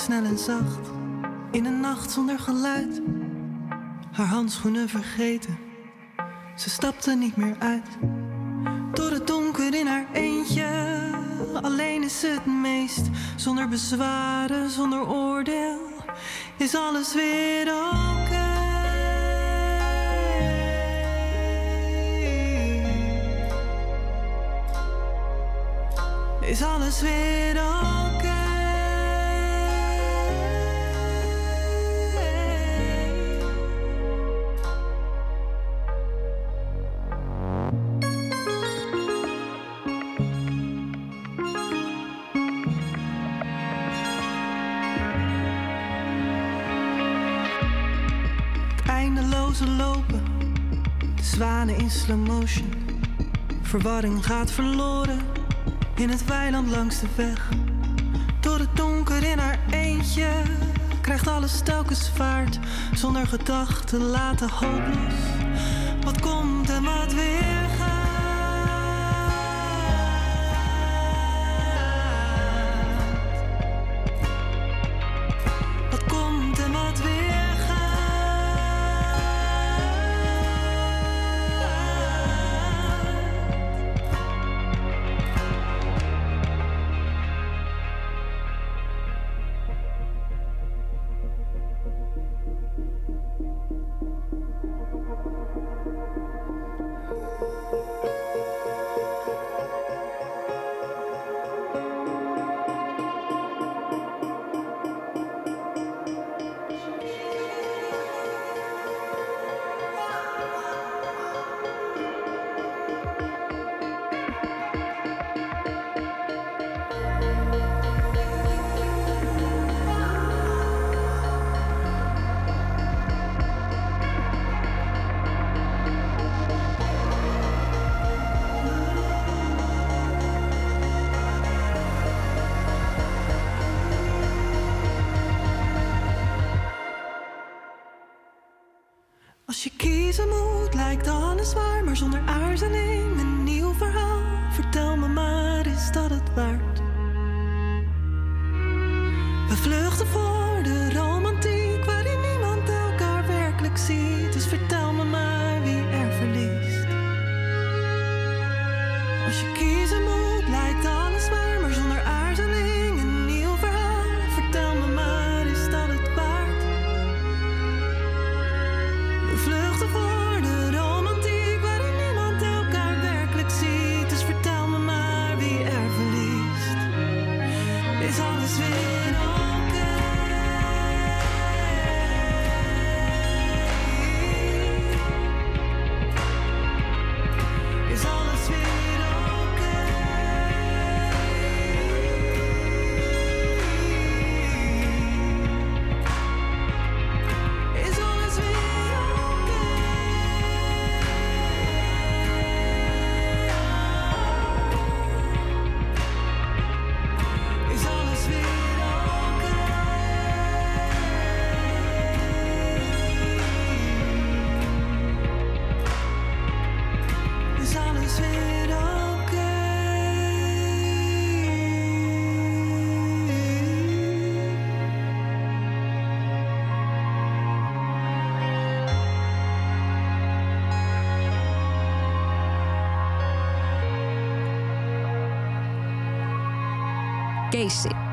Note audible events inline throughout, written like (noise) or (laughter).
Snel en zacht, in een nacht zonder geluid. Haar handschoenen vergeten, ze stapte niet meer uit. Door het donker in haar eentje, alleen is het meest. Zonder bezwaren, zonder oordeel, is alles weer oké. Is alles weer oké? Verwarring gaat verloren in het weiland langs de weg. Door het donker in haar eentje krijgt alles telkens vaart. Zonder gedachten laten hopeloos. Wat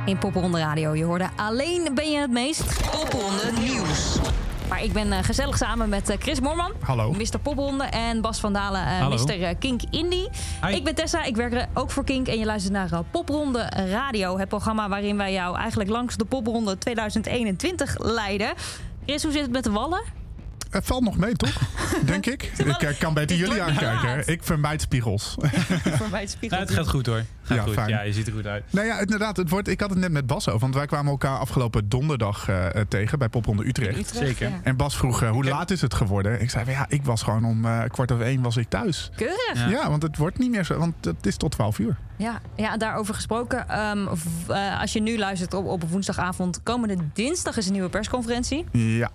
In Popronde Radio. Je hoorde alleen ben je het meest. Popronde Nieuws. Maar ik ben eh, gezellig samen met eh, Chris Moorman. Hallo. Mr. Popronde. En Bas van Dalen, eh, Hallo. Mr. Kink Indie. Hi. Ik ben Tessa, ik werk er ook voor Kink. En je luistert naar Popronde Radio. Het programma waarin wij jou eigenlijk langs de Popronde 2021 leiden. Chris, hoe zit het met de wallen? Het valt nog mee, toch? (laughs) Denk ik. Ik eh, kan beter jullie aankijken. Ik vermijd spiegels. (laughs) voor mij het spiegel. Ja, het gaat goed hoor. Gaat Ja, goed. fijn. Ja, je ziet er goed uit. nou ja, inderdaad. Het wordt, ik had het net met Bas over. Want wij kwamen elkaar afgelopen donderdag eh, eh, tegen bij Popronde Utrecht. Utrecht, Zeker. ja. En Bas vroeg, eh, hoe laat is het geworden? Ik zei, ja, ik was gewoon om eh, kwart over één was ik thuis. Keurig. Ja. Ja. want het wordt niet meer zo. Want het is tot 12 uur. Ja, ja daarover gesproken. Ehm, v- eh, als je nu luistert op, op woensdagavond, komende dinsdag is een nieuwe persconferentie. Ja.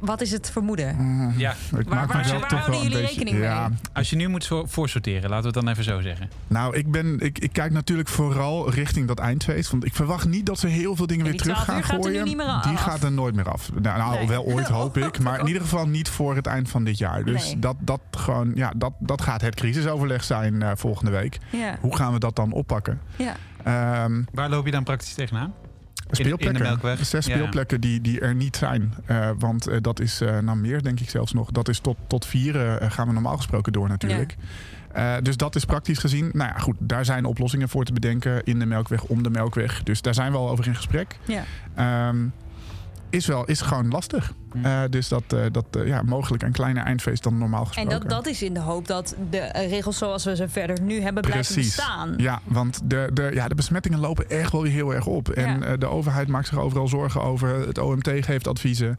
Wat is het vermoeden? Ja, Ik Waar- maak waar- mezelf waar toch houden wel een jullie beetje. rekening ja, mee? als je nu moet voor- voorsorteren, laten we het dan even zo zeggen. Nou, ik, ben, ik, ik kijk natuurlijk vooral richting dat eindfeest. Want ik verwacht niet dat ze heel veel dingen En weer die terug 12 gaan uur gaat er nu gooien. niet meer af. Die gaat er nooit meer af. Nou, nou Nee. wel ooit (laughs) hoop ik. Maar in ieder geval niet voor het eind van dit jaar. Dus Nee. dat, dat, gewoon, ja, dat, dat gaat het crisisoverleg zijn eh, volgende week. Ja, Hoe gaan we dat dan oppakken? ja. Ehm, Waar loop je dan praktisch tegenaan? Speelplekken. in de Melkweg? Zes Ja. speelplekken die, die er niet zijn. Eh, want eh, dat is, eh nou meer denk ik zelfs nog. Dat is tot, tot vieren eh, gaan we normaal gesproken door natuurlijk. Eh, dus dat is praktisch gezien. Nou ja, goed, daar zijn oplossingen voor te bedenken in de Melkweg, om de Melkweg. Dus daar zijn we al over in gesprek. ja. Ehm, is wel, is gewoon lastig. Hm. Eh, dus dat, eh, dat eh, ja, mogelijk een kleiner eindfeest dan normaal En gesproken. dat, dat is in de hoop dat de regels zoals we ze verder nu hebben blijven Precies. bestaan. Ja, want de, de, ja, de besmettingen lopen echt wel weer heel erg op. En Ja. eh, de overheid maakt zich overal zorgen over. Het OMT geeft adviezen.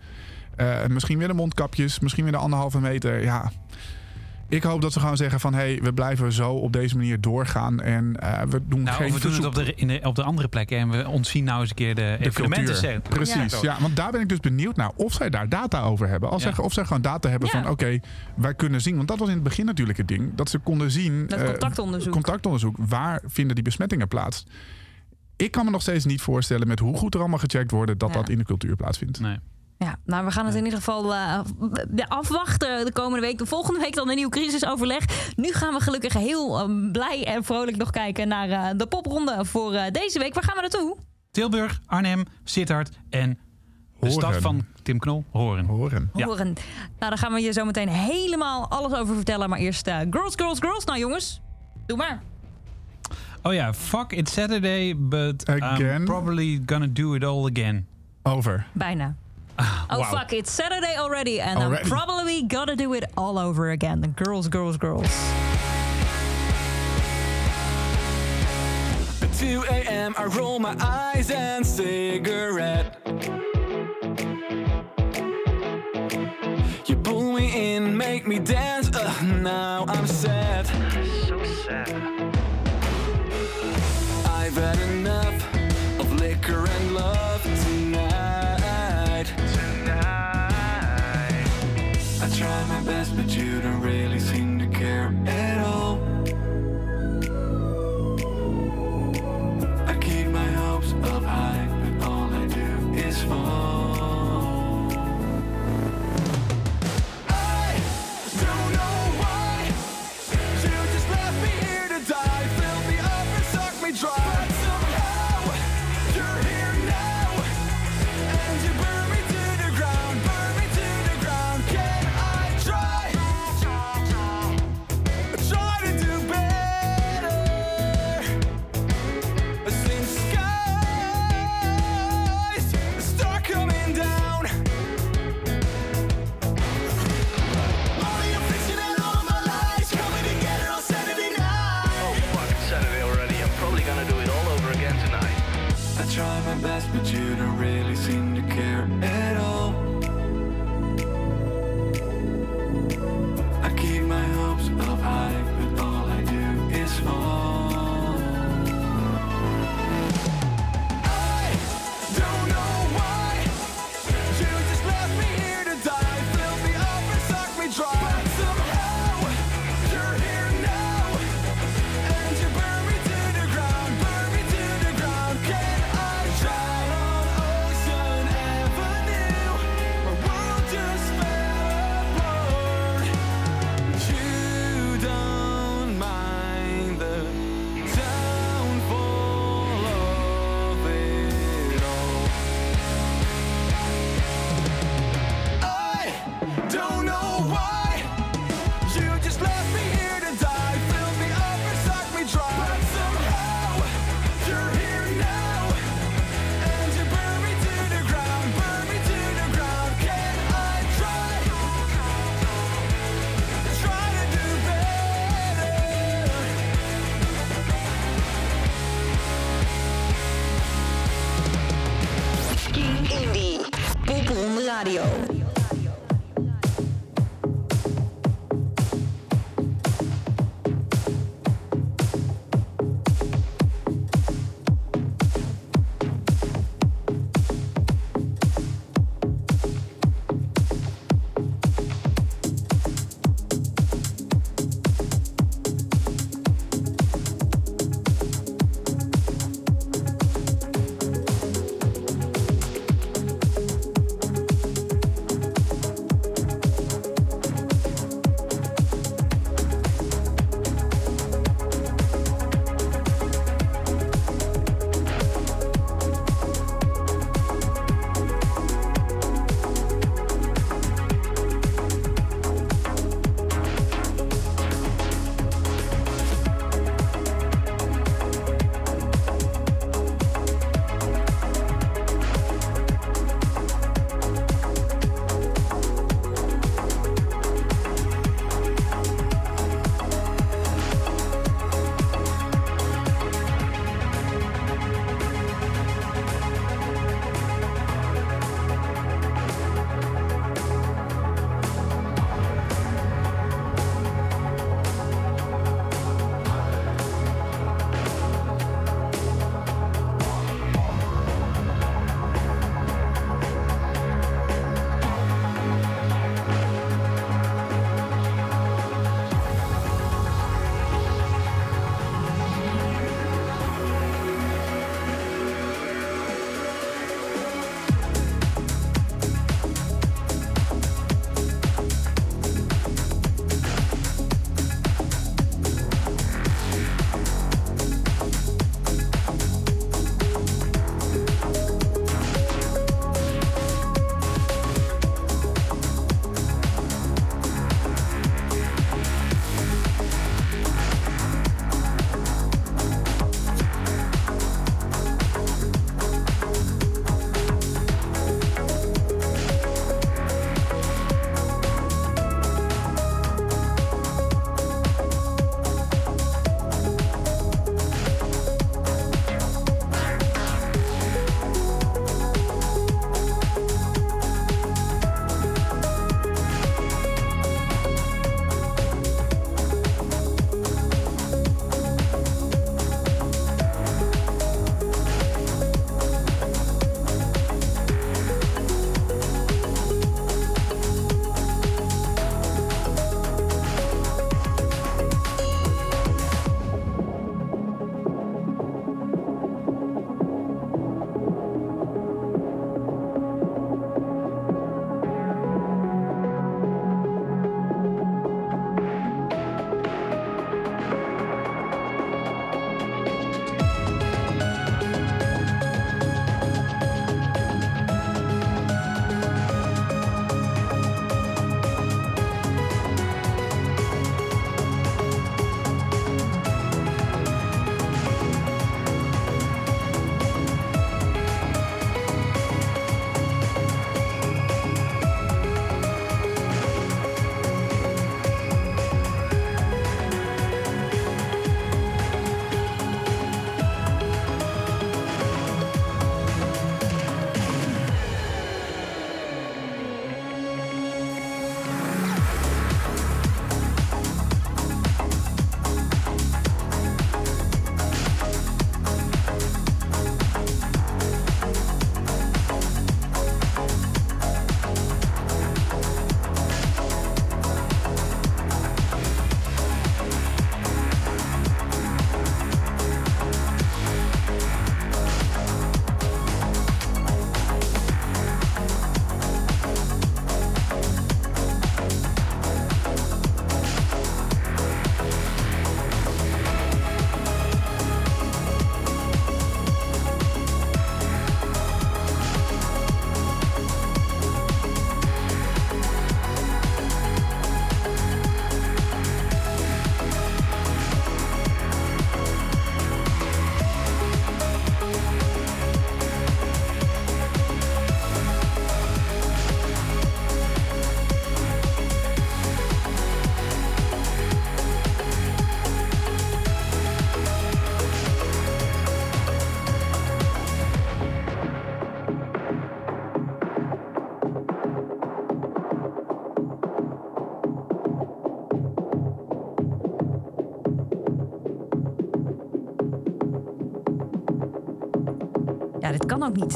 Eh, misschien weer de mondkapjes, misschien weer de anderhalve meter. Ja. Ik hoop dat ze gewoon zeggen van... hé, hey, we blijven zo op deze manier doorgaan. En eh, we doen Nou, geen we doen het op de, in de, op de andere plekken en we ontzien nou eens een keer de, de evenementen. cultuur. zeggen. Precies, Ja. ja. Want daar ben ik dus benieuwd naar of zij daar data over hebben. Als Ja. zij, of zij gewoon data hebben Ja. van... oké, wij kunnen zien... want dat was in het begin natuurlijk het ding... dat ze konden zien... Dat eh, contactonderzoek. contactonderzoek. Waar vinden die besmettingen plaats? Ik kan me nog steeds niet voorstellen... met hoe goed er allemaal gecheckt worden... dat Ja. dat in de cultuur plaatsvindt. Nee. Ja, nou, we gaan het in ieder geval eh, afwachten de komende week. De volgende week dan een nieuw crisisoverleg. Nu gaan we gelukkig heel eh, blij en vrolijk nog kijken naar eh, de popronde voor eh, deze week. Waar gaan we naartoe? Tilburg, Arnhem, Sittard en de Horen. stad van Tim Knol, Horen. Horen. Ja. Horen. Nou, daar gaan we je zo meteen helemaal alles over vertellen. Maar eerst eh, Girls, Girls, Girls. Nou jongens, doe maar. Oh ja, fuck it's Saturday, but Again? I'm probably gonna do it all again. Over. Bijna. Oh Wauw. fuck, it's Saturday already. And Already. I'm probably gonna do it all over again. The girls, girls, girls. At 2 a.m. I roll my eyes and cigarette. You pull me in, make me dance. Ugh, now I'm sad. So sad. I've had enough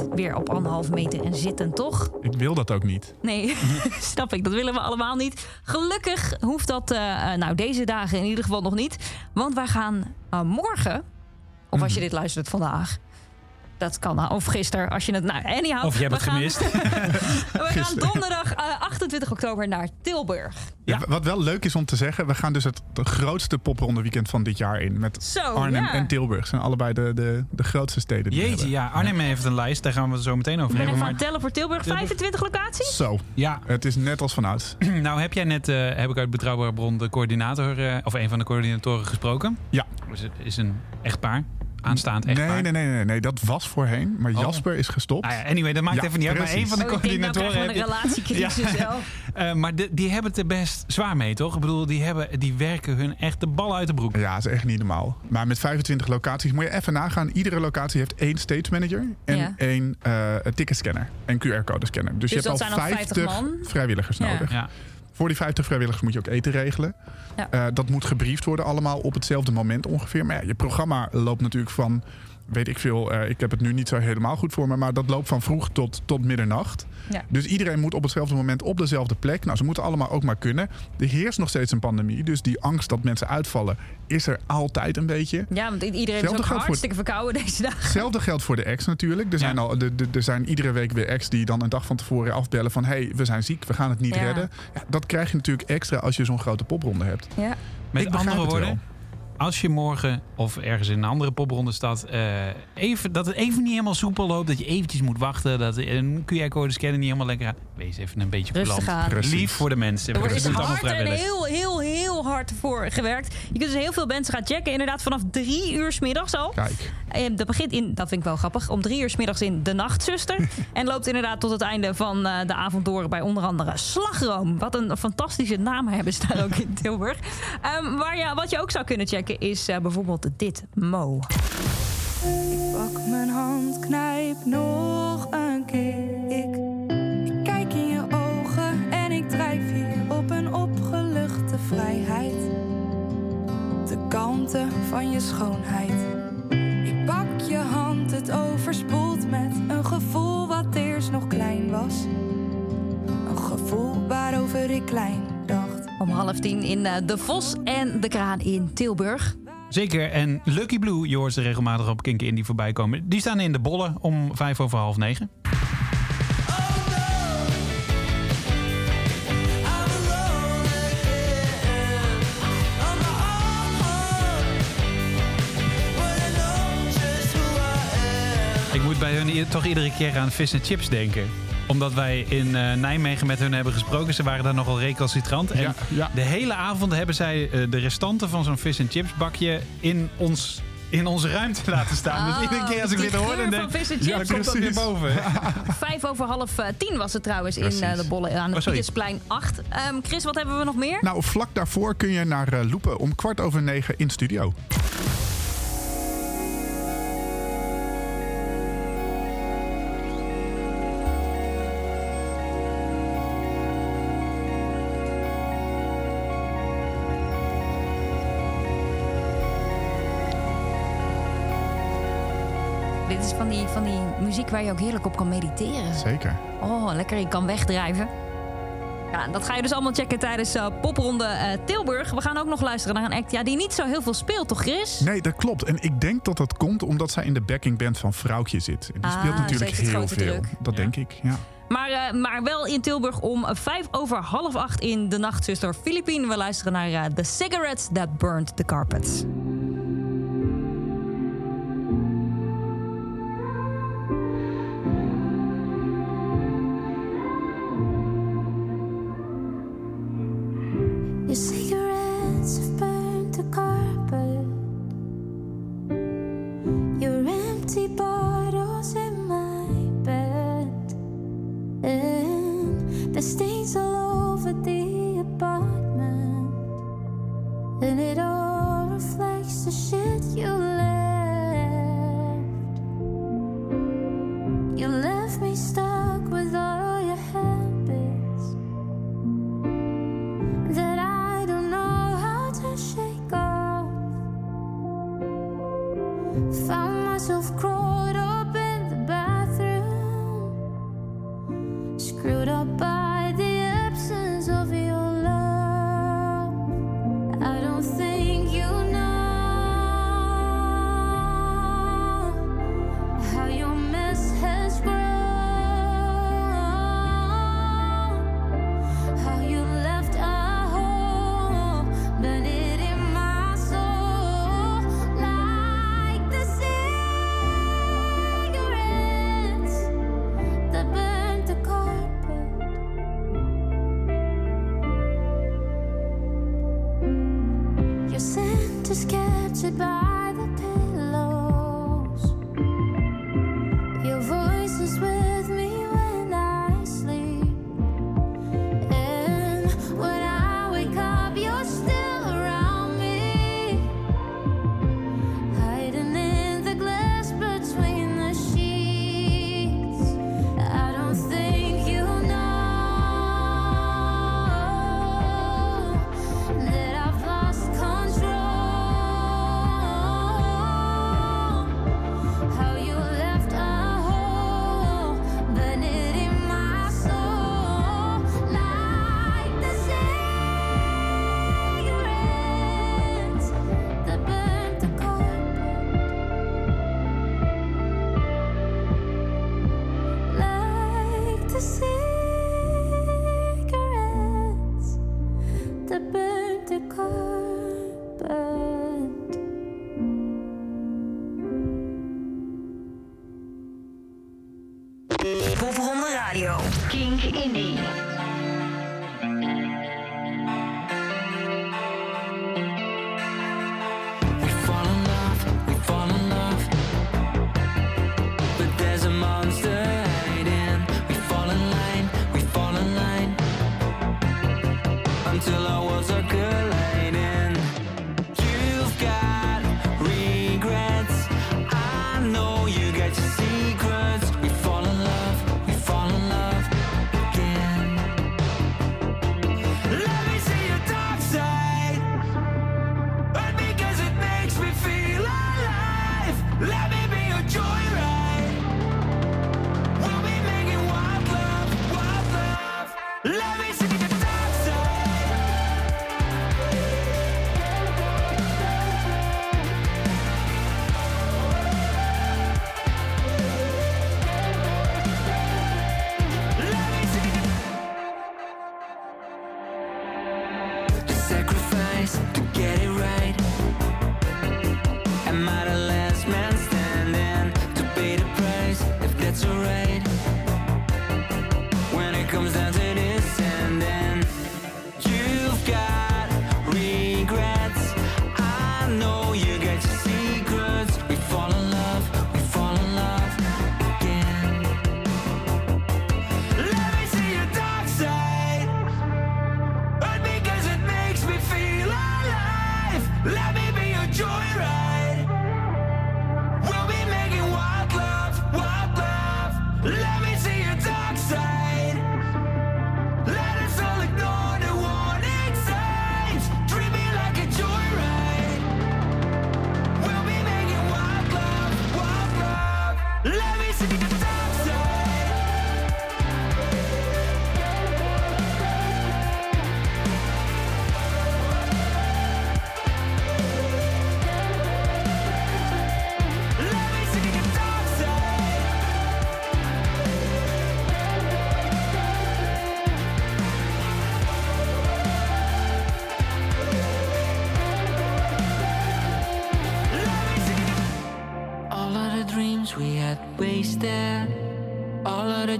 niet. Weer op anderhalve meter en zitten, toch? Ik wil dat ook niet. Nee, (laughs) snap ik. Dat willen we allemaal niet. Gelukkig hoeft dat eh, eh, nou deze dagen in ieder geval nog niet. Want wij gaan eh, morgen, of als je dit luistert vandaag... Dat kan nou. Of gisteren, als je het... Nou, anyhow. Of je hebt het gaan- gemist. (laughs) We gaan donderdag eh, 28 oktober naar Tilburg. Ja. Ja. Wat wel leuk is om te zeggen, we gaan dus het grootste popronde weekend van dit jaar in. Met Zo, Arnhem ja. en Tilburg. zijn allebei de, de, de grootste steden. die Jeetje, ja. Arnhem heeft een lijst. Daar gaan we het zo meteen over hebben. Maar het tellen voor Tilburg. Tilburg. 25 locaties? Zo, ja, het is net als vanouds. (clears throat) nou heb jij net, eh, heb ik uit Betrouwbare Bron, de coördinator, eh, of een van de coördinatoren gesproken. Ja. Dus het is een echtpaar. Aanstaand echtpaar. Nee, nee, nee, nee, nee, dat was voorheen. Maar Oh. Jasper is gestopt. Ah ja, anyway, dat maakt Ja, even niet uit. Maar een van de Oh, ik denk, nou een relatiecrisis (laughs) Ja. wel. Eh, maar de- die hebben het er best zwaar mee, toch? Ik bedoel, die, hebben, die werken hun echt de bal uit de broek. Ja, dat is echt niet normaal. Maar met 25 locaties moet je even nagaan. Iedere locatie heeft één stage manager en Ja. één eh ticketscanner en QR-code scanner. Dus, je dat hebt zijn al dan 50 man? vrijwilligers Ja. nodig. Ja. Voor die 50 vrijwilligers moet je ook eten regelen. Ja. Eh, dat moet gebriefd worden allemaal op hetzelfde moment ongeveer. Maar ja, je programma loopt natuurlijk van, weet ik veel, eh, ik heb het nu niet zo helemaal goed voor me, maar dat loopt van vroeg tot, tot middernacht. Ja. Dus iedereen moet op hetzelfde moment op dezelfde plek. Nou, ze moeten allemaal ook maar kunnen. Er heerst nog steeds een pandemie, dus die angst dat mensen uitvallen is er altijd een beetje. Ja, want iedereen is Hetzelfde ook voor- hartstikke verkouden deze dagen. Hetzelfde geldt voor de ex natuurlijk. Er zijn, Ja. al, de, de- er zijn iedere week weer ex die dan een dag van tevoren afbellen van... hé, hey, we zijn ziek, we gaan het niet Ja. redden. Ja, dat krijg je natuurlijk extra als je zo'n grote popronde hebt. Ja. Met Ik begrijp andere het woorden, wel. Als je morgen of ergens in een andere popronde staat, eh, even, dat het even niet helemaal soepel loopt, dat je eventjes moet wachten, dat een QR-code scannen niet helemaal lekker gaat. Wees even een beetje Rustig coulant. aan. Precies. Lief voor de mensen. Er We wordt doen het allemaal hard en heel, heel, heel hard voor gewerkt. Je kunt dus heel veel mensen gaan checken. Inderdaad, vanaf drie uur 's middags al. Kijk, En dat begint in, dat vind ik wel grappig, om drie uur 's middags in De Nachtzuster. (laughs) en loopt inderdaad tot het einde van eh, de avond door bij onder andere Slagroom. Wat een fantastische naam hebben ze daar ook in Tilburg. Ehm, waar je, wat je ook zou kunnen checken is eh, bijvoorbeeld dit Mo. Ik pak mijn hand, knijp nog een keer. Ik, kijk in je ogen en ik drijf hier op een opgeluchte vrijheid. De kanten van je schoonheid. Ik pak je hand, het overspoelt met een gevoel wat eerst nog klein was. Een gevoel waarover ik klein. Om half tien in eh, De Vos en De Kraan in Tilburg. Zeker. En Lucky Blue, je hoort ze regelmatig op Kinken Indie voorbij komen. Die staan in de bollen om vijf over half negen. Ik moet bij hun toch iedere keer aan vis en chips denken. Omdat wij in eh, Nijmegen met hun hebben gesproken. Ze waren daar nogal recalcitrant. En Ja, ja. de hele avond hebben zij eh, de restanten van zo'n vis en chips bakje in ons... In onze ruimte (laughs) laten staan. dus iedere keer als ik Oh, dit hoor, dan denk van vis en ja, chips. dan komt dat weer boven. (laughs) Vijf over half eh, tien was het trouwens in eh, de Bolle aan Oh, het sorry. Pietersplein 8. Ehm, Chris, wat hebben we nog meer? nou vlak daarvoor kun je naar eh, Loepen om kwart over negen in studio. Muziek waar je ook heerlijk op kan mediteren. Zeker. Oh, lekker, je kan wegdrijven. Ja, dat ga je dus allemaal checken tijdens eh, Popronde eh, Tilburg. We gaan ook nog luisteren naar een act ja, die niet zo heel veel speelt, toch Chris? Nee, dat klopt. En ik denk dat dat komt omdat zij in de backingband van Vrouwtje zit. En die Ah, speelt natuurlijk heel veel. druk. Dat Ja. denk ik, ja. Maar, eh, maar wel in Tilburg om vijf over half acht in de Nachtzuster Filipine. We luisteren naar The Cigarettes That Burned the Carpets.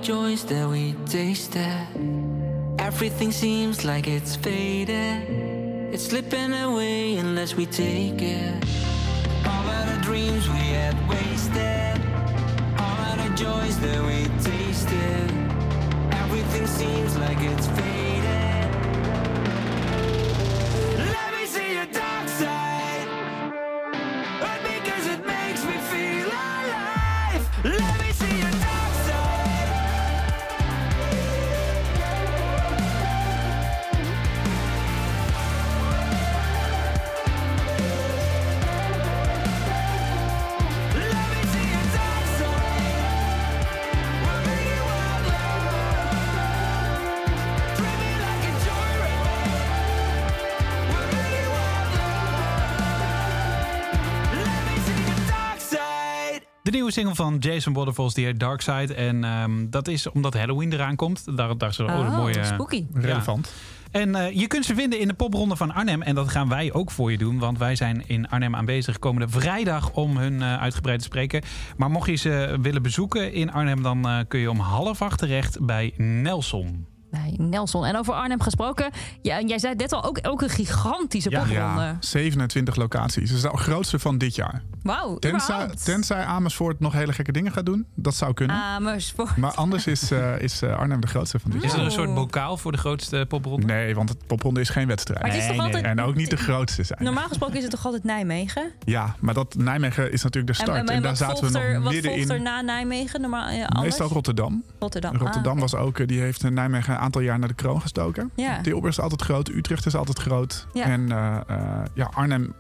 joys that we tasted. Everything seems like it's faded. It's slipping away unless we take it. All of the dreams we had wasted. All of the joys that we tasted. Everything seems like it's faded. single van Jason Waterfalls, die heet Darkside En ehm, dat is omdat Halloween eraan komt. Daar, daar is er oh, een mooie... Spooky. Relevant. En eh, je kunt ze vinden in de popronde van Arnhem. En dat gaan wij ook voor je doen. Want wij zijn in Arnhem aanwezig komende vrijdag om hun uh, uitgebreid te spreken. Maar mocht je ze willen bezoeken in Arnhem, dan eh, kun je om half acht terecht bij Nelson. Nelson. En over Arnhem gesproken. Ja, jij zei net al, ook, ook een gigantische ja, popronde. Ja, 27 locaties. Dat is de grootste van dit jaar. Wauw, tenzij, tenzij, Amersfoort nog hele gekke dingen gaat doen. Dat zou kunnen. Amersfoort. Maar anders is, eh, is eh, Arnhem de grootste van dit jaar. Is er een soort bokaal voor de grootste popronde? Nee, want het popronde is geen wedstrijd. Maar het is toch altijd... En ook niet de grootste zijn. Normaal gesproken is het toch altijd Nijmegen? Ja, maar dat Nijmegen is natuurlijk de start. En, en, daar zaten we er, nog middenin. Wat volgt er na Nijmegen? Normaal, eh, Meestal Rotterdam. Rotterdam, Rotterdam ah. was ook, eh, die heeft Nijmegen aantal jaar naar de kroon gestoken. Ja. Tilburg is altijd groot, Utrecht is altijd groot. Ja. En eh, eh, ja, Arnhem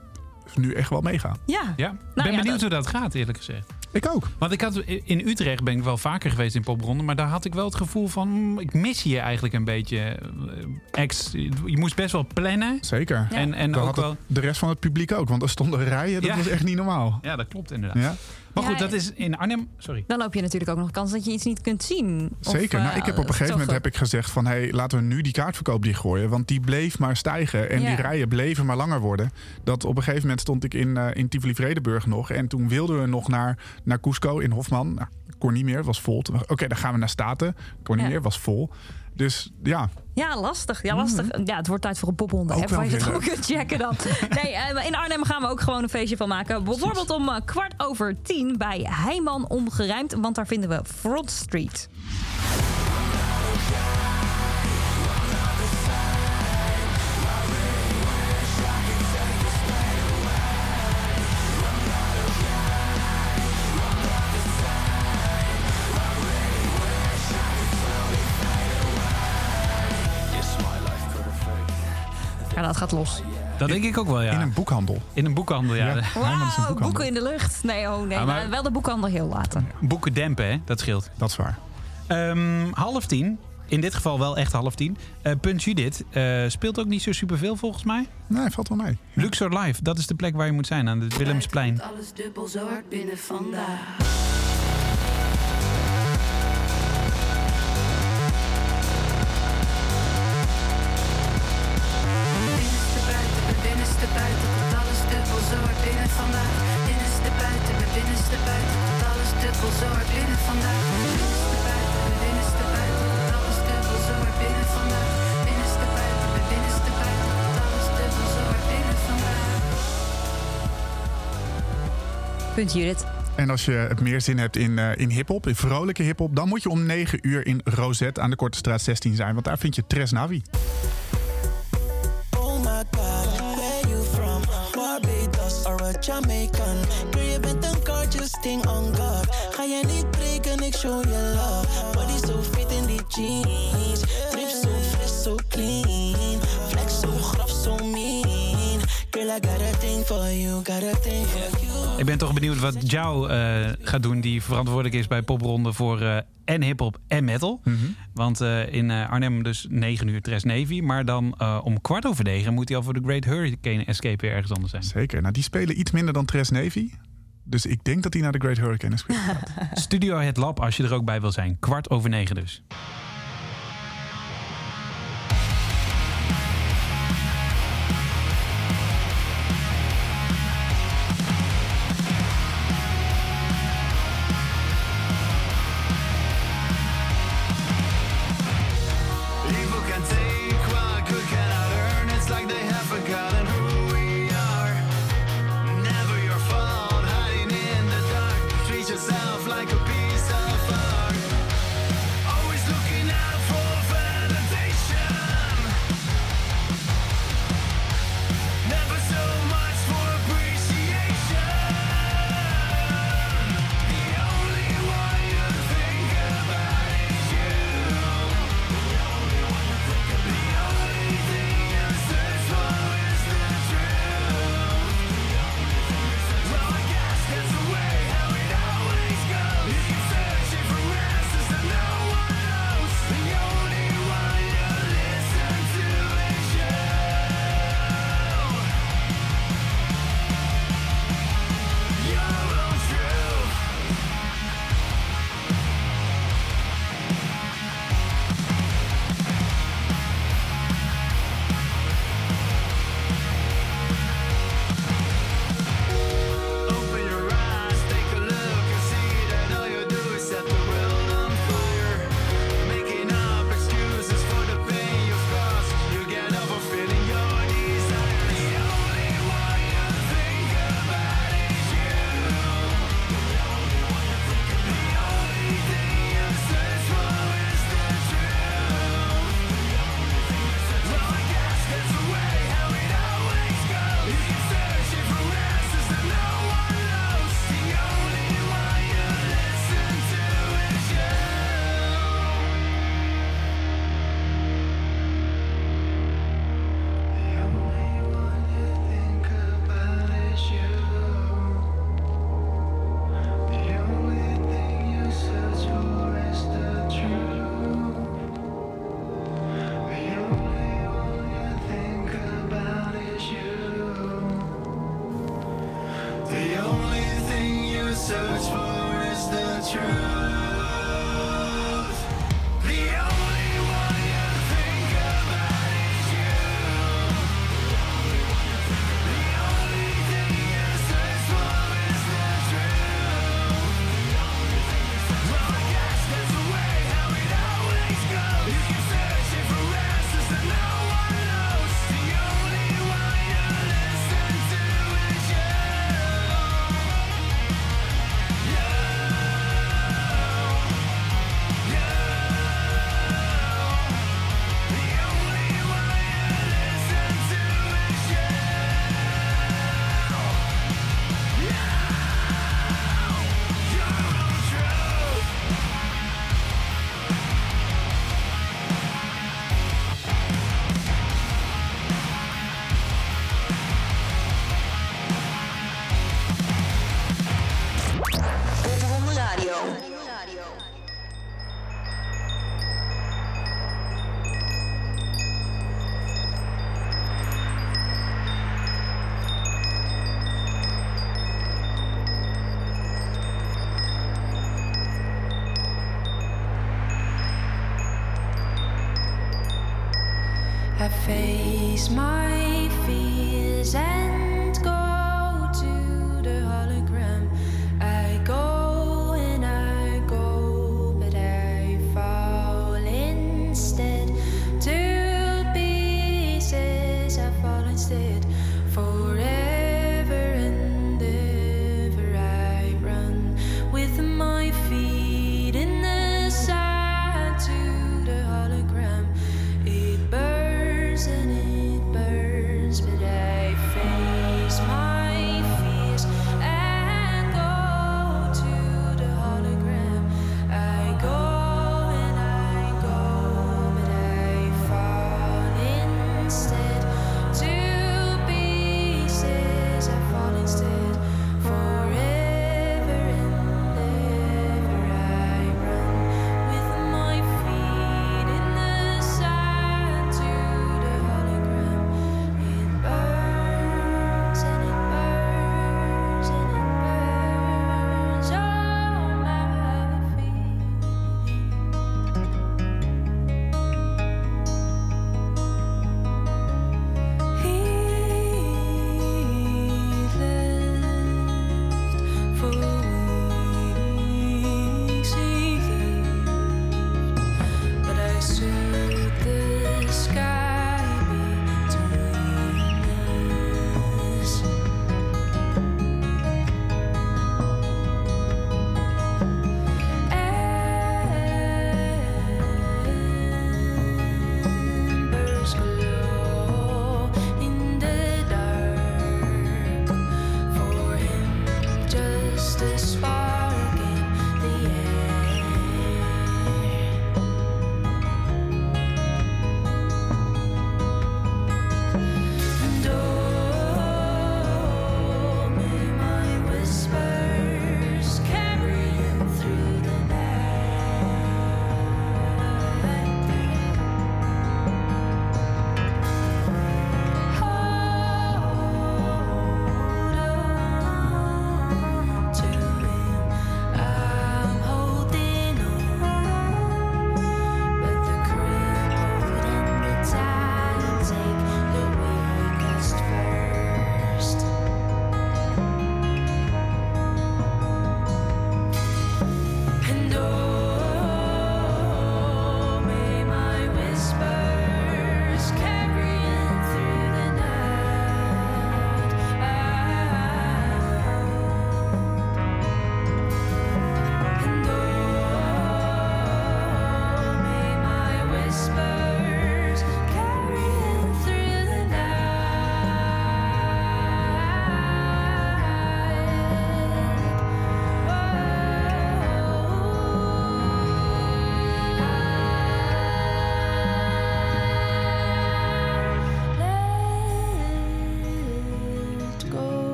is nu echt wel meegaan. Ja. Ja, ik Nou ben ja, benieuwd dat- hoe dat gaat, eerlijk gezegd. Ik ook. Want ik had, in Utrecht ben ik wel vaker geweest in popronde, maar daar had ik wel het gevoel van, mm, ik mis hier eigenlijk een beetje. eh, Ex, je moest best wel plannen. Zeker. Ja. En, en ook had wel. de rest van het publiek ook. Want er stonden rijen, dat Ja. was echt niet normaal. Ja, dat klopt inderdaad. Maar goed, dat is in Arnhem. Sorry. Dan loop je natuurlijk ook nog kans dat je iets niet kunt zien. Of, Zeker. nou, eh, ik heb op een gegeven moment heb ik gezegd van... Hey, laten we nu die kaartverkoop dichtgooien. Want die bleef maar stijgen. En die rijen bleven maar langer worden. Dat op een gegeven moment stond ik in, eh in Tivoli-Vredenburg nog. En toen wilden we nog naar, naar Cusco in Hofman. Nou, kon niet meer, was vol. Oké, dan gaan we naar Staten. Kon niet meer, was vol. Dus ja, Ja, lastig. Ja, lastig. Ja, het wordt tijd voor een popronde. Ook Hè, waar je gewoon kunt checken dan. (laughs) Nee, eh, in Arnhem gaan we ook gewoon een feestje van maken. Bijvoorbeeld om eh, kwart over tien bij Heiman Omgeruimd. Want daar vinden we Front Street. Gaat los. Dat denk ik ook wel, ja. in een boekhandel. In een boekhandel, ja. Ja. Boekhandel. boeken in de lucht. Nee, oh nee. Ja, maar- maar wel de boekhandel heel laten. Boeken dempen, hè? Dat scheelt. Dat is waar. Ehm, half tien. In dit geval wel echt half tien. Eh Punt Judith eh, speelt ook niet zo superveel volgens mij. Nee, valt wel mee. Luxor Live, dat is de plek waar je moet zijn, aan het Willemsplein. Alles dubbel zo hard binnen vandaag. Punt Judith. En als je het meer zin hebt in, eh, in hip-hop, in vrolijke hip-hop, dan moet je om 9 uur in Rosette aan de Korte Straat 16 zijn. Want daar vind je Tres Navi. Oh my god, where you from? Barbados or a Jamaican? Girl, je bent een gorgeous thing on God. Ga je niet breken, ik show je love. Body so fit in die jeans. Drip so fresh, so clean. Ik ben toch benieuwd wat Jou eh, gaat doen, die verantwoordelijk is bij Popronde voor eh, en hip-hop en metal. Want eh, in eh, Arnhem dus 9 uur Tres Navy. Maar dan eh, om kwart over negen moet hij al voor de Great Hurricane Escape weer ergens anders zijn. Zeker. Nou, die spelen iets minder dan Tres Navy. Dus ik denk dat hij naar de Great Hurricane is gegaan. (laughs) Studio Het Lab, als je er ook bij wil zijn. Kwart over negen dus.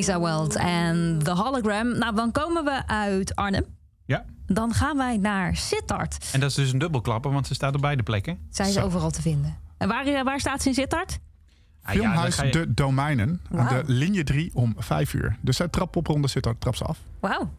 Lisa Weld en The Hologram. Nou, dan komen we uit Arnhem. Ja. Dan gaan wij naar Sittard. En dat is dus een dubbelklapper, want ze staat op beide plekken. Zij is Zo. overal te vinden. En waar, waar staat ze in Sittard? Ah, ja, Filmhuis je- De Domeinen. Aan de linie 3 om 5 uur. Dus zij trap popronde zit daar, trap ze af. Wauw.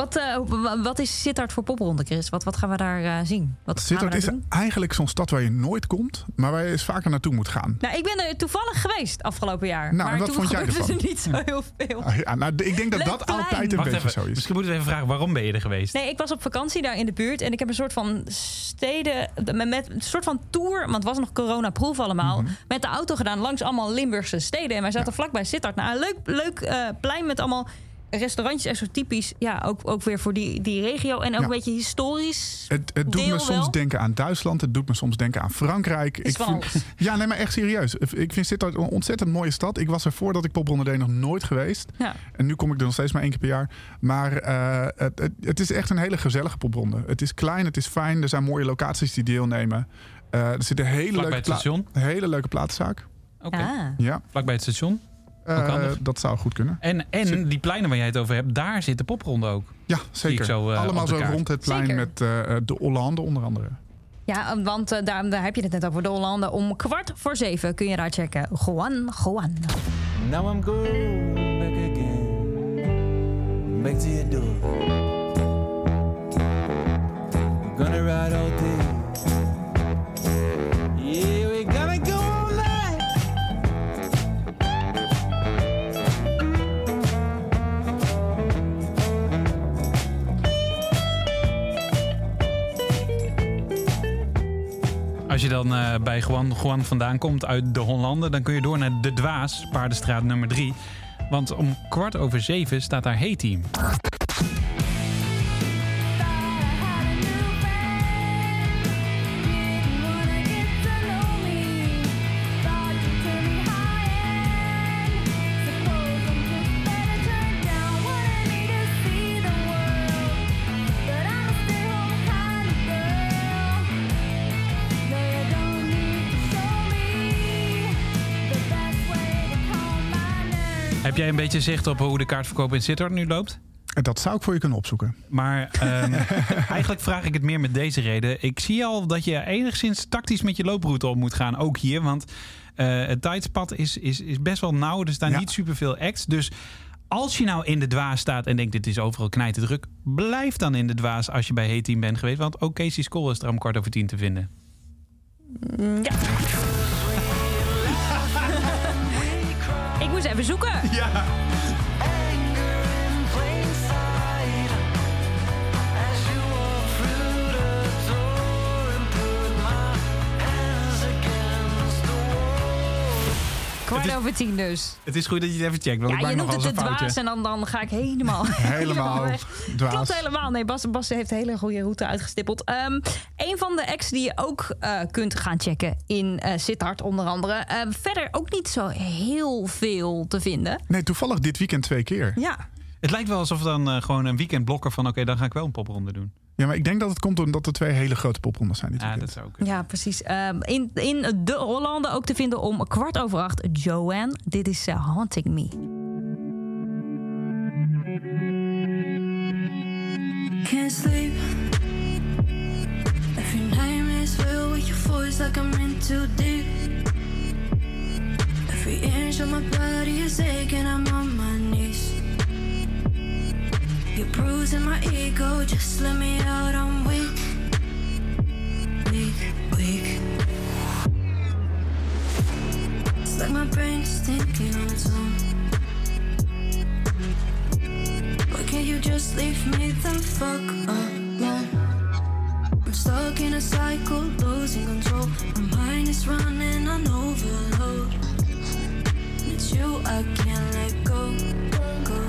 Wat, eh, wa- wat is Sittard voor popronde, Chris? Wat, wat gaan we daar eh, zien? Wat Sittard is doen? eigenlijk zo'n stad waar je nooit komt, maar waar je eens vaker naartoe moet gaan. Nou, ik ben er toevallig geweest afgelopen jaar. Nou, en maar wat toen vond jij ervan? er niet zo heel veel. Ah, ja, nou, ik denk dat Leuk dat plein. altijd een Wacht beetje even, zo is. Misschien moeten we even vragen, waarom ben je er geweest? Nee, ik was op vakantie daar in de buurt en ik heb een soort van steden met, een soort van tour, want het was nog corona-proof allemaal, Mhm. met de auto gedaan langs allemaal Limburgse steden. En wij zaten vlakbij Sittard. Nou, een leuk, leuk eh, plein met allemaal restaurantjes, echt zo typisch. Ja, ook, ook weer voor die, die regio en ook Ja. een beetje historisch. Het, het doet deel me soms wel. denken aan Duitsland. Het doet me soms denken aan Frankrijk. Is van vind, (laughs) ja, nee, maar echt serieus. Ik vind Sittard een ontzettend mooie stad. Ik was er voordat ik Popronde deed nog nooit geweest. Ja. En nu kom ik er nog steeds maar één keer per jaar. Maar eh, het, het, het is echt een hele gezellige popronde. Het is klein, het is fijn. Er zijn mooie locaties die deelnemen. Eh, er zit een hele leuke, het pla- station? een hele leuke platenzaak. Oké. Ah. Ja, Vlakbij het station. Eh, dat zou goed kunnen. En, en die pleinen waar jij het over hebt, daar zit de popronde ook. Ja, zeker. zo, eh, Allemaal zo kaart. rond het plein Zeker. met eh, de Hollande onder andere. Ja, want daar, daar heb je het net over de Hollanden. Om kwart voor zeven kun je daar checken. Juan, Juan. Now I'm going back again, back to your door. Gonna ride all day. Als je dan eh, bij Juan, Juan vandaan komt uit de Hollanden, dan kun je door naar De Dwaas, Paardenstraat nummer 3. Want om kwart over zeven staat daar Hey Team. Jij een beetje zicht op hoe de kaartverkoop in Sittard nu loopt? Dat zou ik voor je kunnen opzoeken. Maar ehm, (laughs) eigenlijk vraag ik het meer met deze reden. Ik zie al dat je enigszins tactisch met je looproute op moet gaan, ook hier. Want eh, het tijdspad is, is, is best wel nauw. Er staan niet superveel acts. Dus als je nou in de dwaas staat en denkt dit is overal knijten druk, blijf dan in de dwaas als je bij Hey Team bent geweest. Want ook Casey School is er om kwart over tien te vinden. Ja. Ik moest even zoeken. Kwart over tien dus. Het is goed dat je het even checkt. Want Ja, ik maak je noemt het de dwaas en dan, dan ga ik helemaal... (laughs) (laughs) Helemaal. Klopt helemaal. Nee, Bas, Bas heeft een hele goede route uitgestippeld. Ehm een van de acts die je ook eh, kunt gaan checken in eh Sittard onder andere. Ehm, verder ook niet zo heel veel te vinden. Nee, toevallig dit weekend twee keer. Ja. Het lijkt wel alsof we dan eh, gewoon een weekend blokken van... oké, dan ga ik wel een popronde doen. Ja, maar ik denk dat het komt omdat er twee hele grote poprondes zijn dit Ja, weekend. dat zou ook. Ja, precies. Ehm, in, in de Hollanden ook te vinden om kwart over acht. Joanne, dit is eh, Haunting Me. Can't sleep. Every nightmare is filled with your voice like I'm in too deep. Every inch of my body is aching, I'm on my knees. You're bruising my ego, just let me out, I'm weak. Weak, weak. It's like my brain's thinking on its own. Why can't you just leave me the fuck alone? I'm stuck in a cycle, losing control. My mind is running on overload. It's you I can't let go, go.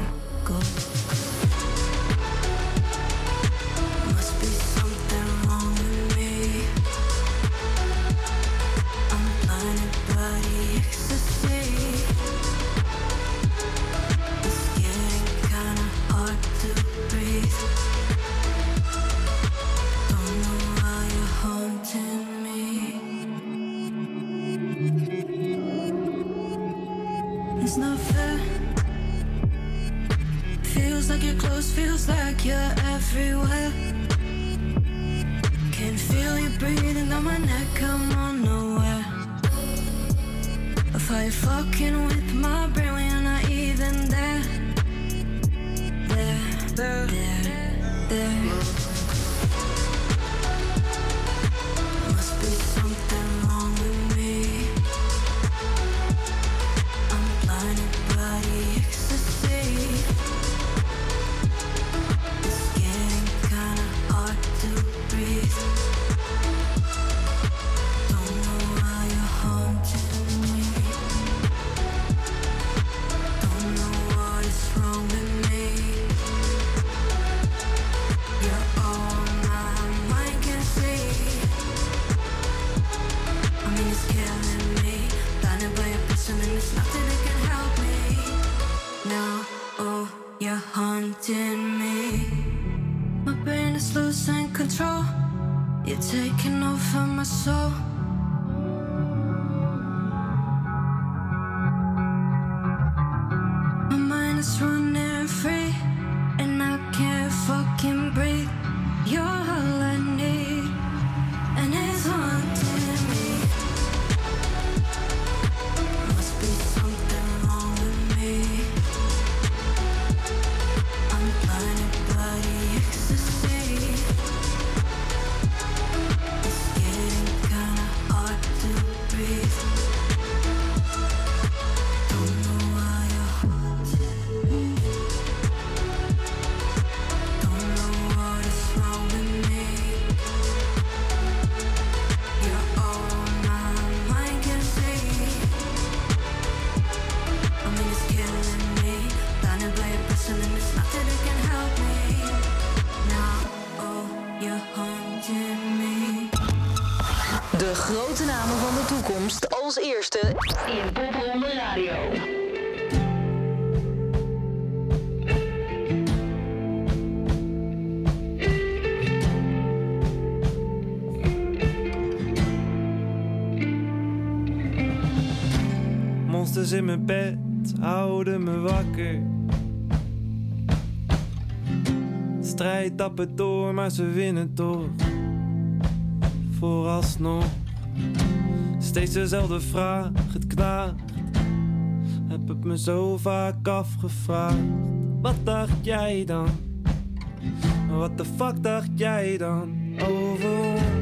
Over Strijd tappen door, maar ze winnen toch. Vooralsnog. Steeds dezelfde vraag, het knaagt. Heb het me zo vaak afgevraagd. Wat dacht jij dan? Wat de fuck dacht jij dan? Over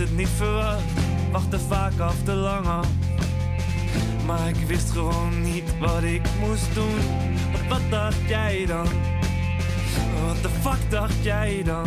het niet verwacht. Wachtte vaak af te lang af. Maar ik wist gewoon niet wat ik moest doen. Wat, wat dacht jij dan? Wat de fuck dacht jij dan?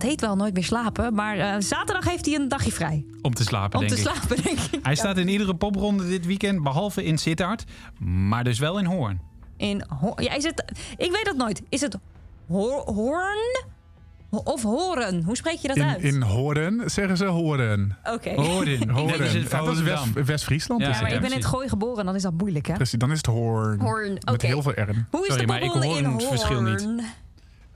Het heet wel nooit meer slapen. Maar eh, zaterdag heeft hij een dagje vrij. Om te slapen, Om denk te ik. slapen, denk ik. Hij staat in iedere popronde dit weekend, behalve in Sittard. Maar dus wel in Hoorn. In Ho- ja, is het, ik weet het nooit. Is het Ho- Hoorn of Horen? Hoe spreek je dat In, uit? in Horen zeggen ze Horen. Oké. Horen. (laughs) In Ja, dat is West-. West-Friesland. Ja, Ja, maar ik ben in het gooi geboren, dan is dat moeilijk, hè? Precies, dan is het Hoorn. Hoorn, Met oké. heel veel R'en. Hoe is Sorry, de maar ik hoor in het verschil niet.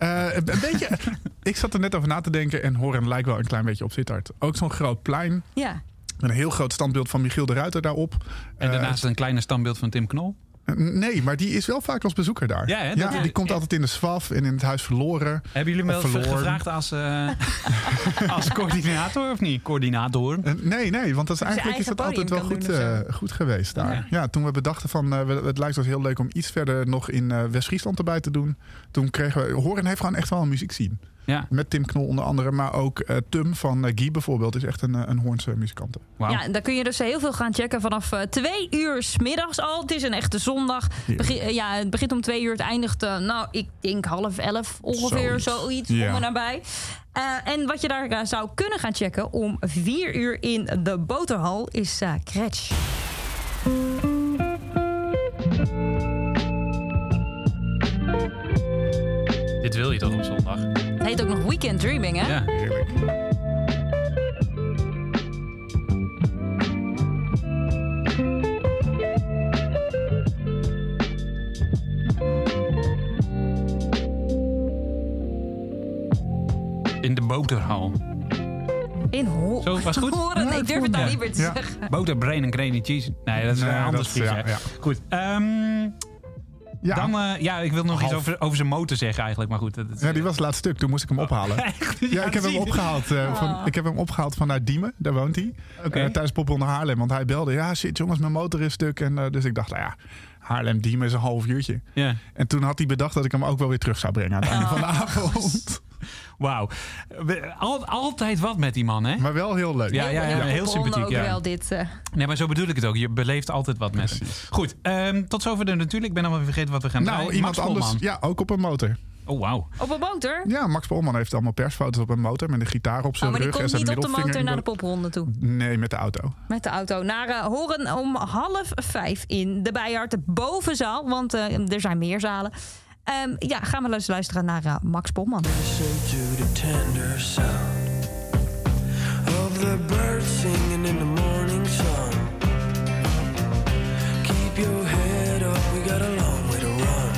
Eh, een beetje, (laughs) ik zat er net over na te denken en Horen lijkt wel een klein beetje op Sittard. Ook zo'n groot plein. Ja. Met een heel groot standbeeld van Michiel de Ruiter daarop. En Eh, daarnaast een kleine standbeeld van Tim Knol. Nee, maar die is wel vaak als bezoeker daar. Ja, hè, dat- die komt altijd in de SWAF en in het Huis Verloren. Hebben jullie me wel gevraagd als, eh, (laughs) als coördinator of niet? Coördinator. Nee, nee, want dat is eigenlijk is het altijd wel goed, eh, goed geweest daar. Ja. Ja. toen we bedachten van, eh, het lijkt ons heel leuk om iets verder nog in eh, West-Friesland erbij te doen. Toen kregen we, Horen heeft gewoon echt wel een muziek zien. Ja. Met Tim Knol onder andere, maar ook eh, Tum van eh, Guy bijvoorbeeld is echt een, eh, een Hoornse muzikant. Wauw. Ja, daar kun je dus heel veel gaan checken vanaf twee uur 's middags al. Het is een echte zondag. Begin, ja, het begint om twee uur, het eindigt, nou, ik denk half elf ongeveer, zoiets, Zoiets. om en nabij. Eh, en wat je daar zou kunnen gaan checken om vier uur in de boterhal is eh Kretsch. Dit wil je toch op zondag? Het heet ook nog Weekend Dreaming, hè? Ja. Heerlijk. In de boterhal. In Ho Zo, was goed? (laughs) Horen. Nee, ik durf het nou niet meer te Ja. zeggen. Boter, brain en creamy cheese. Nee, dat is Nee, een ander dat is- Fries, ja, hè? ja. Goed. ehm, Ja. Dan, eh, ja, ik wil nog iets over, over zijn motor zeggen eigenlijk. Maar goed. Dat, dat- Ja, die was het laatste stuk. Toen moest ik hem ophalen. (laughs) Ja, ik heb hem opgehaald. eh, van, ik heb hem opgehaald vanuit Diemen. Daar woont hij. Oké. Eh, tijdens Pop onder Haarlem. Want hij belde. Ja, shit jongens, mijn motor is stuk. En, eh, dus ik dacht, nou ja, Haarlem Diemen is een half uurtje. Ja. En toen had hij bedacht dat ik hem ook wel weer terug zou brengen aan het einde (laughs) van de avond. (laughs) Wauw. Al, altijd wat met die man, hè? Maar wel heel leuk. Ja, ja, ja, heel Popronde sympathiek. ook Ja. wel dit. eh. Nee, maar zo bedoel ik het ook. Je beleeft altijd wat met hem. Goed, ehm, tot zover de natuurlijk. Ik ben allemaal vergeten wat we gaan Nou, draaien. iemand Max anders. Polman. Ja, ook op een motor. Oh, wauw. Op een motor? Ja, Max Polman heeft allemaal persfoto's op een motor met een gitaar op Oh, zijn maar die rug en komt zijn niet op de motor naar de popronde toe. Nee, met de auto. Met de auto naar eh, Horen om half vijf in de Bijaard, de bovenzaal. Want eh, er zijn meer zalen. Ehm, ja, gaan we eens luisteren naar eh, Max Polman. Listen to the tender sound of the birds singing in the morning sun. Keep your head up, we got a long way to run.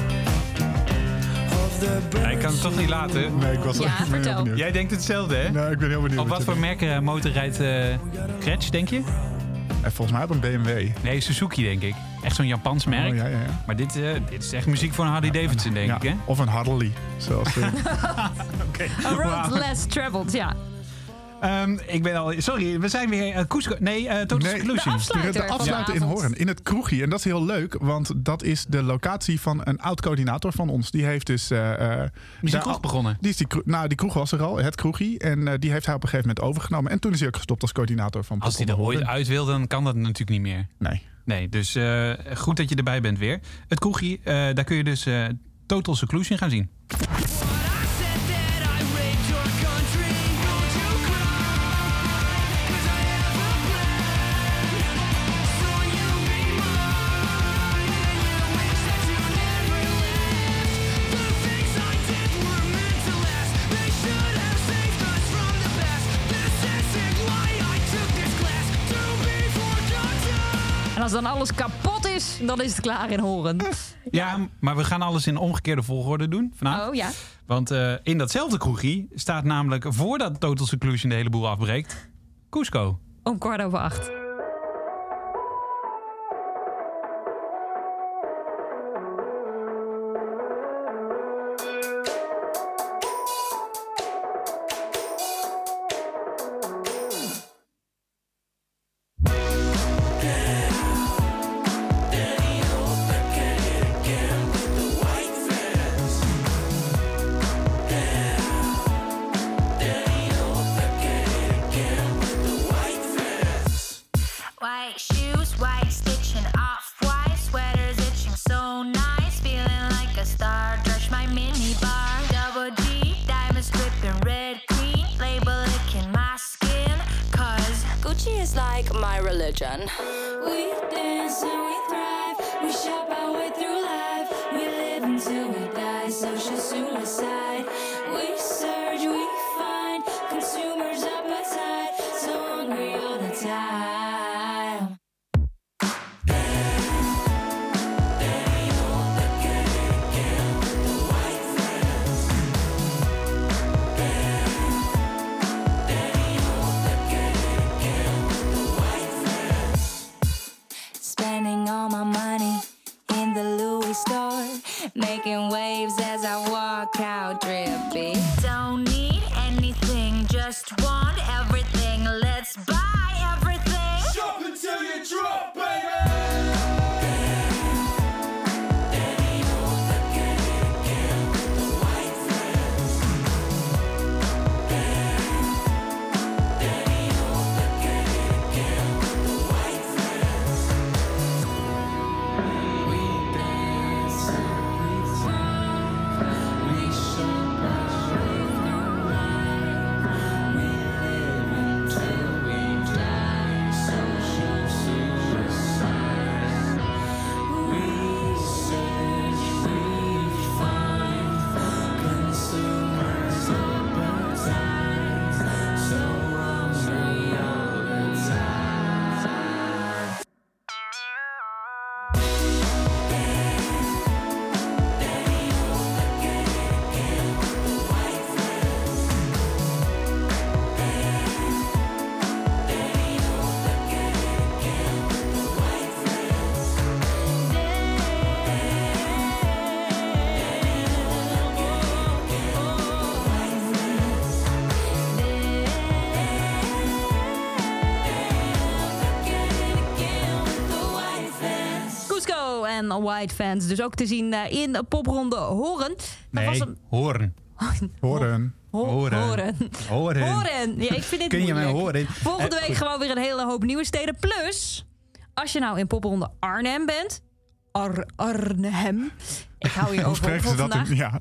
Of the birds Ja, ik kan het toch niet laten. Nee, ik was Ja, heel vertel. benieuwd. Jij denkt hetzelfde, hè? Nee, ik ben heel benieuwd. Op wat voor denkt. merk eh, motor rijdt eh Kretsch, denk je? Eh, Volgens mij op een BMW. Nee, Suzuki, denk ik. Echt zo'n Japans merk. Oh, ja, ja, ja. Maar dit, eh, dit is echt muziek voor een Harley Davidson, denk Ja, ik, hè? Of een Harley. Zoals eh, (laughs) A road less traveled, ja. Ehm, ik ben al... Sorry, we zijn weer... eh Cusco, nee, eh Total Nee, de afsluiter. de afsluiter in. Hoorn, in het kroegje. En dat is heel leuk, want dat is de locatie van een oud-coördinator van ons. Die heeft dus... eh, eh, Die is daar kroeg al- begonnen. Die, is die, nou, die kroeg was er al, het kroegie. En eh, die heeft hij op een gegeven moment overgenomen. En toen is hij ook gestopt als coördinator van Als hij er ooit uit wil, dan kan dat natuurlijk niet meer. Nee. Nee, dus eh, goed dat je erbij bent weer. Het kroegje, eh, daar kun je dus eh, Total Seclusion gaan zien. Dan alles kapot is, dan is het klaar in Horen. Ja, maar we gaan alles in omgekeerde volgorde doen vanavond. Oh ja. Want eh, in datzelfde kroegje staat namelijk voordat Total Seclusion de hele boel afbreekt, Cusco. Om kwart over acht. White Fans. Dus ook te zien eh, in de popronde Horen. Was Nee, een- horen. (laughs) Horen. Ho- Horen. Horen. Horen. Horen. Ja, ik vind dit Kun je mij horen? Volgende Eh, week gewoon weer een hele hoop nieuwe steden. Plus, als je nou in popronde Arnhem bent... Ar Arnhem. Ik hou hier (laughs) Hoe over voor ze dat vandaag. in? Ja. (laughs)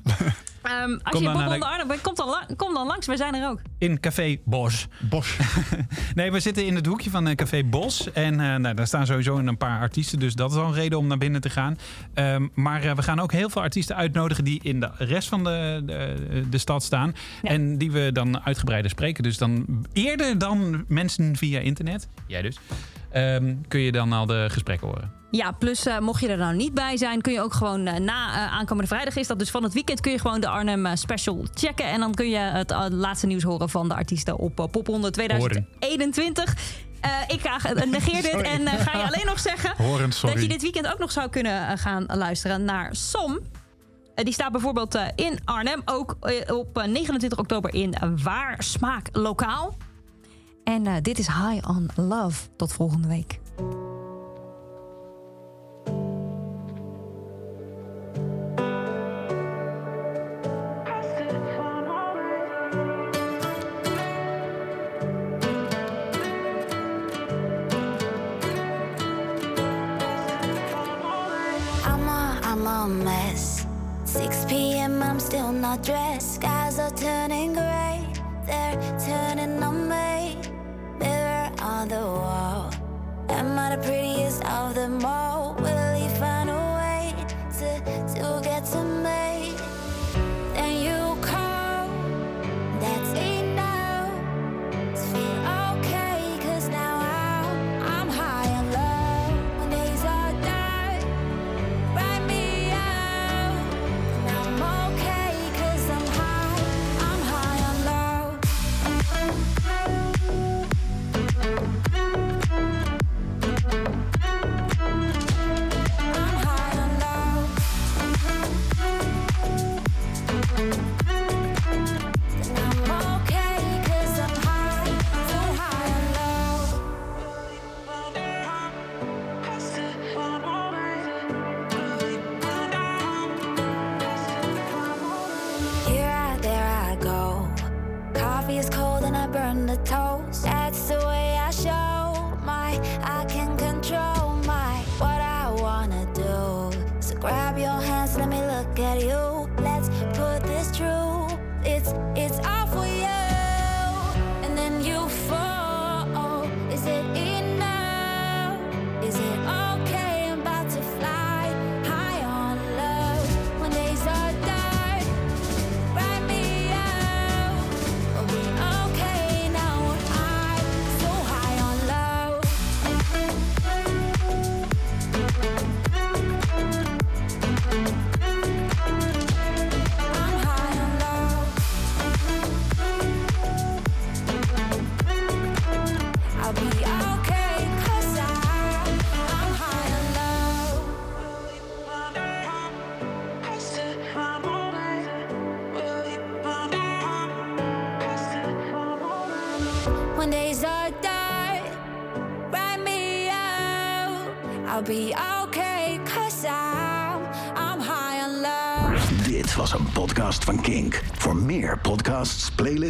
Ehm, als Kom je in de- Arnhem bent, kom dan, la- kom dan langs. We zijn er ook. In Café Bos. Bos. (laughs) nee, we zitten in het hoekje van eh, Café Bos. En eh, nou, daar staan sowieso een paar artiesten. Dus dat is al een reden om naar binnen te gaan. Ehm, maar eh, we gaan ook heel veel artiesten uitnodigen die in de rest van de, de, de stad staan. En die we dan uitgebreider spreken. Dus dan eerder dan mensen via internet. Jij dus. Ehm, kun je dan al de gesprekken horen. Ja, plus eh, mocht je er nou niet bij zijn, kun je ook gewoon eh, na eh, aankomende vrijdag is dat dus van het weekend kun je gewoon de Arnhem special checken en dan kun je het laatste nieuws horen van de artiesten op uh, Popronde 2021. Eh, ik ga, eh, negeer dit (laughs) en ga je alleen nog zeggen dat je dit weekend ook nog zou kunnen gaan luisteren naar Som. Die staat bijvoorbeeld in Arnhem, ook op eh, 29 oktober in Waar Smaak Lokaal. En eh, dit is High on Love. Tot volgende week. I'm a, I'm a mess. 6 p.m. I'm still. Skies are turning gray. They're turning on me. Mirror on the wall. Am I the prettiest of them all? Will he find a way to to get to me?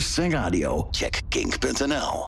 Radio, check kink.nl.